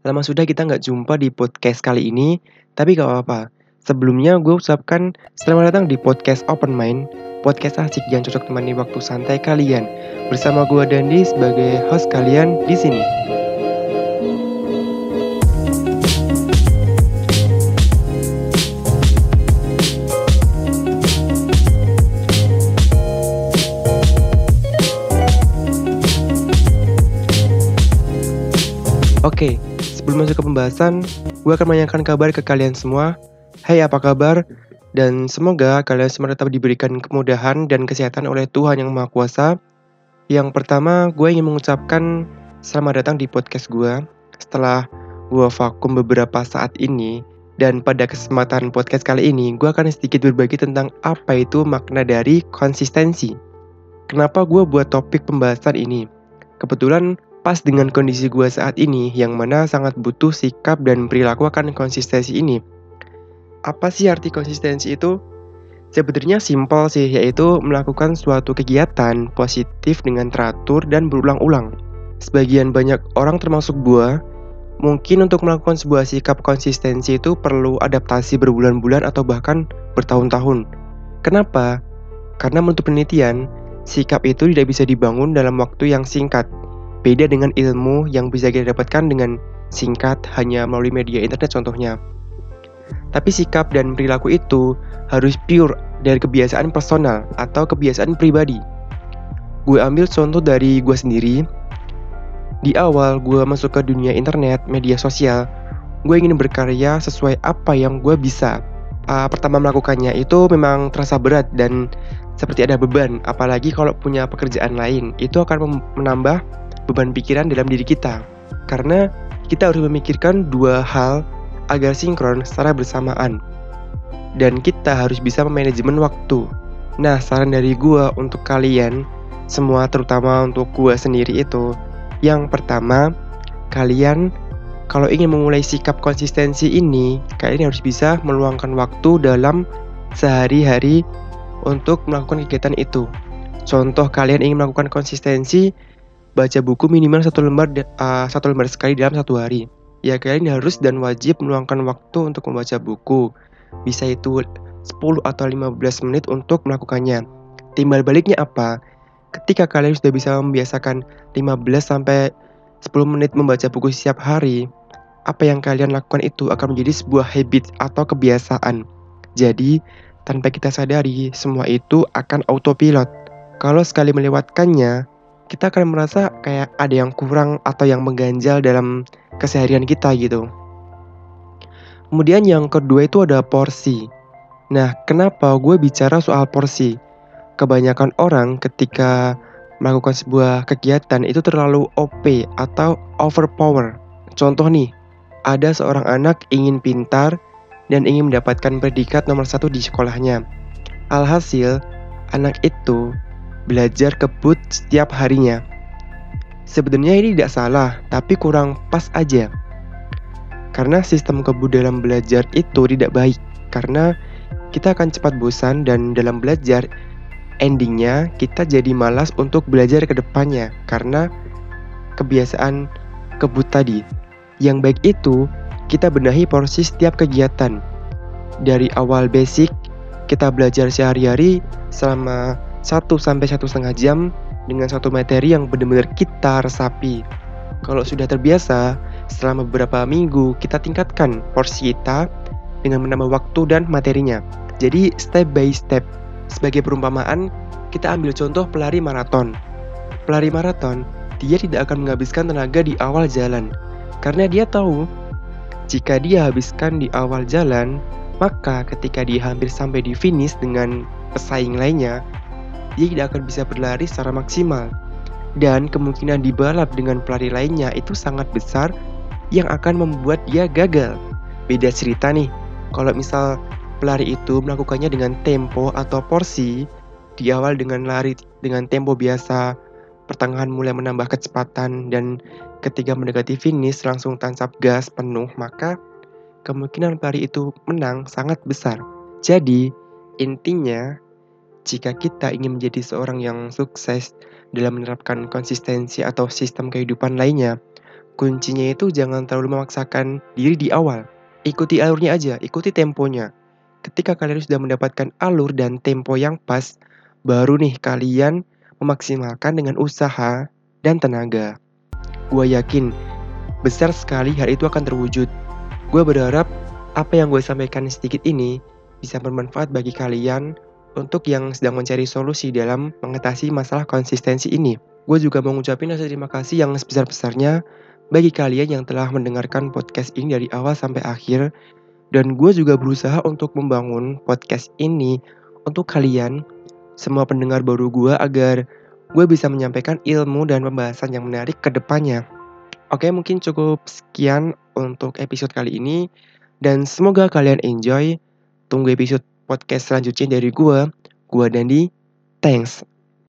lama sudah kita nggak jumpa di podcast kali ini, tapi gak apa-apa. Sebelumnya gue ucapkan selamat datang di podcast Open Mind, podcast asik yang cocok temani waktu santai kalian. Bersama gue Dandi sebagai host kalian di sini. Oke, sebelum masuk ke pembahasan, gue akan menanyakan kabar ke kalian semua. Hai, apa kabar? Dan semoga kalian semua tetap diberikan kemudahan dan kesehatan oleh Tuhan Yang Maha Kuasa. Yang pertama, gue ingin mengucapkan selamat datang di podcast gue. Setelah gue vakum beberapa saat ini, dan pada kesempatan podcast kali ini, gue akan sedikit berbagi tentang apa itu makna dari konsistensi. Kenapa gue buat topik pembahasan ini? Kebetulan pas dengan kondisi gue saat ini yang mana sangat butuh sikap dan perilaku akan konsistensi ini. Apa sih arti konsistensi itu? Sebenarnya simpel sih, yaitu melakukan suatu kegiatan positif dengan teratur dan berulang-ulang. Sebagian banyak orang termasuk gue, mungkin untuk melakukan sebuah sikap konsistensi itu perlu adaptasi berbulan-bulan atau bahkan bertahun-tahun. Kenapa? Karena menurut penelitian, sikap itu tidak bisa dibangun dalam waktu yang singkat, Beda dengan ilmu yang bisa kita dapatkan dengan singkat hanya melalui media internet contohnya. Tapi sikap dan perilaku itu harus pure dari kebiasaan personal atau kebiasaan pribadi. Gue ambil contoh dari gue sendiri. Di awal gue masuk ke dunia internet, media sosial, gue ingin berkarya sesuai apa yang gue bisa. Uh, pertama melakukannya itu memang terasa berat dan seperti ada beban, apalagi kalau punya pekerjaan lain. Itu akan menambah beban pikiran dalam diri kita. Karena kita harus memikirkan dua hal agar sinkron secara bersamaan. Dan kita harus bisa memanajemen waktu. Nah, saran dari gua untuk kalian semua terutama untuk gua sendiri itu yang pertama, kalian kalau ingin memulai sikap konsistensi ini, kalian harus bisa meluangkan waktu dalam sehari-hari untuk melakukan kegiatan itu. Contoh kalian ingin melakukan konsistensi baca buku minimal satu lembar uh, satu lembar sekali dalam satu hari. Ya kalian harus dan wajib meluangkan waktu untuk membaca buku. Bisa itu 10 atau 15 menit untuk melakukannya. Timbal baliknya apa? Ketika kalian sudah bisa membiasakan 15 sampai 10 menit membaca buku setiap hari, apa yang kalian lakukan itu akan menjadi sebuah habit atau kebiasaan. Jadi, tanpa kita sadari, semua itu akan autopilot. Kalau sekali melewatkannya, kita akan merasa kayak ada yang kurang atau yang mengganjal dalam keseharian kita gitu. Kemudian yang kedua itu ada porsi. Nah, kenapa gue bicara soal porsi? Kebanyakan orang ketika melakukan sebuah kegiatan itu terlalu OP atau overpower. Contoh nih, ada seorang anak ingin pintar dan ingin mendapatkan predikat nomor satu di sekolahnya. Alhasil, anak itu belajar kebut setiap harinya. Sebenarnya ini tidak salah, tapi kurang pas aja. Karena sistem kebut dalam belajar itu tidak baik, karena kita akan cepat bosan dan dalam belajar endingnya kita jadi malas untuk belajar ke depannya karena kebiasaan kebut tadi. Yang baik itu kita benahi porsi setiap kegiatan. Dari awal basic, kita belajar sehari-hari selama 1 sampai satu setengah jam dengan satu materi yang benar-benar kita resapi. Kalau sudah terbiasa, selama beberapa minggu kita tingkatkan porsi kita dengan menambah waktu dan materinya. Jadi step by step. Sebagai perumpamaan, kita ambil contoh pelari maraton. Pelari maraton, dia tidak akan menghabiskan tenaga di awal jalan. Karena dia tahu, jika dia habiskan di awal jalan, maka ketika dia hampir sampai di finish dengan pesaing lainnya, dia tidak akan bisa berlari secara maksimal. Dan kemungkinan dibalap dengan pelari lainnya itu sangat besar yang akan membuat dia gagal. Beda cerita nih, kalau misal pelari itu melakukannya dengan tempo atau porsi, di awal dengan lari dengan tempo biasa, pertengahan mulai menambah kecepatan, dan ketika mendekati finish langsung tancap gas penuh, maka kemungkinan pelari itu menang sangat besar. Jadi, intinya jika kita ingin menjadi seorang yang sukses dalam menerapkan konsistensi atau sistem kehidupan lainnya, kuncinya itu jangan terlalu memaksakan diri di awal. Ikuti alurnya aja, ikuti temponya. Ketika kalian sudah mendapatkan alur dan tempo yang pas, baru nih kalian memaksimalkan dengan usaha dan tenaga. Gue yakin besar sekali hal itu akan terwujud. Gue berharap apa yang gue sampaikan sedikit ini bisa bermanfaat bagi kalian untuk yang sedang mencari solusi dalam mengatasi masalah konsistensi ini. Gue juga mau ngucapin rasa terima kasih yang sebesar-besarnya bagi kalian yang telah mendengarkan podcast ini dari awal sampai akhir. Dan gue juga berusaha untuk membangun podcast ini untuk kalian, semua pendengar baru gue agar gue bisa menyampaikan ilmu dan pembahasan yang menarik ke depannya. Oke, mungkin cukup sekian untuk episode kali ini. Dan semoga kalian enjoy. Tunggu episode podcast selanjutnya dari gue. Gue Dandi. Thanks.